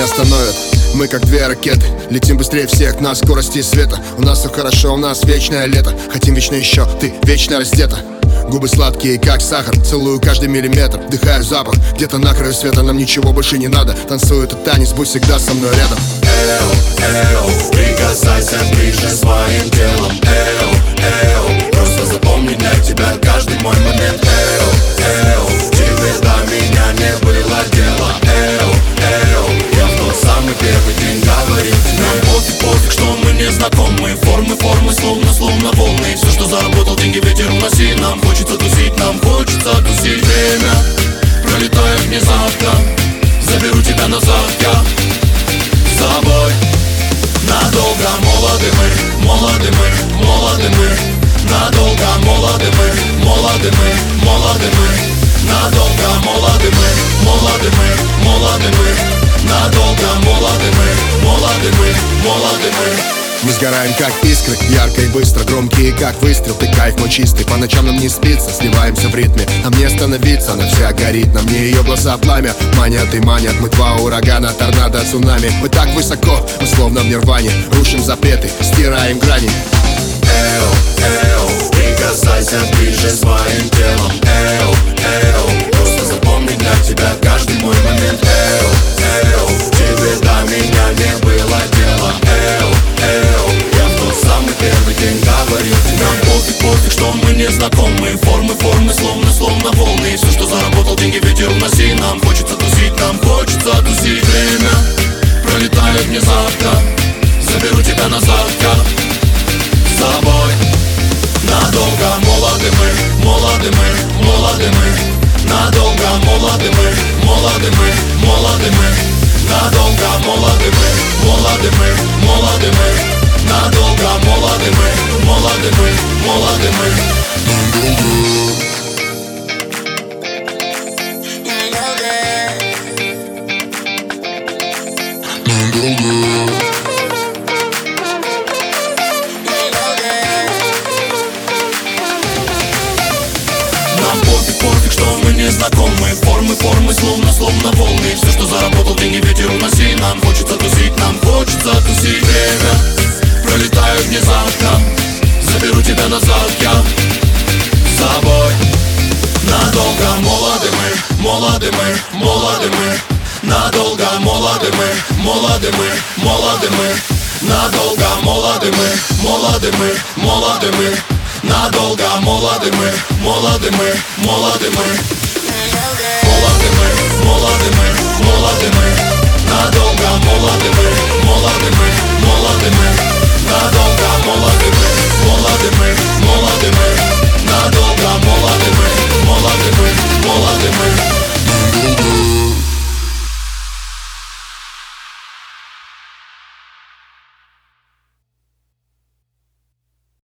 остановят. Мы как две ракеты. Летим быстрее всех. На скорости света. У нас все хорошо, у нас вечное лето. Хотим вечно еще, ты вечно раздета. Губы сладкие, как сахар. Целую каждый миллиметр, вдыхаю запах. Где-то на краю света нам ничего больше не надо. Танцую этот танец, будь всегда со мной рядом. Эу, эу, я с собой Надолго молоды мы, молоды мы, молоды мы. Надолго молоды мы, сгораем как искры, ярко и быстро Громкие как выстрел, ты кайф мой чистый По ночам нам не спится, сливаемся в ритме Нам не остановиться, она вся горит На мне ее глаза пламя, манят и манят Мы два урагана, торнадо, цунами. Мы так высоко, мы словно в нирване Рушим запреты, стираем грани. Эу, эу, прикасайся ближе своим пофиг, что мы не знакомы. Формы, формы, словно, словно волны. Все, что заработал, деньги ветер уноси Нам. Хочется тусить, нам хочется тусить. Время пролетает внезапно Заберу тебя назад, я с собой Надолго молоды мы, молоды мы, молоды мы. Надолго молоды мы, молоды мы, молоды мы. Надолго молоды мы, молоды мы, молоды мы не знакомы. Формы, формы, словно, словно волны. Все, что заработал, деньги ветер уноси Нам хочется тусить, нам хочется тусить. Время пролетает внезапно Заберу тебя назад, я с собой Надолго. Молоды мы, молоды мы, молоды мы Надолго молоды мы, молоды мы, молоды мы. Надолго молоды мы, молоды мы, молоды мы. Надолго молоды мы, молоды мы, молоды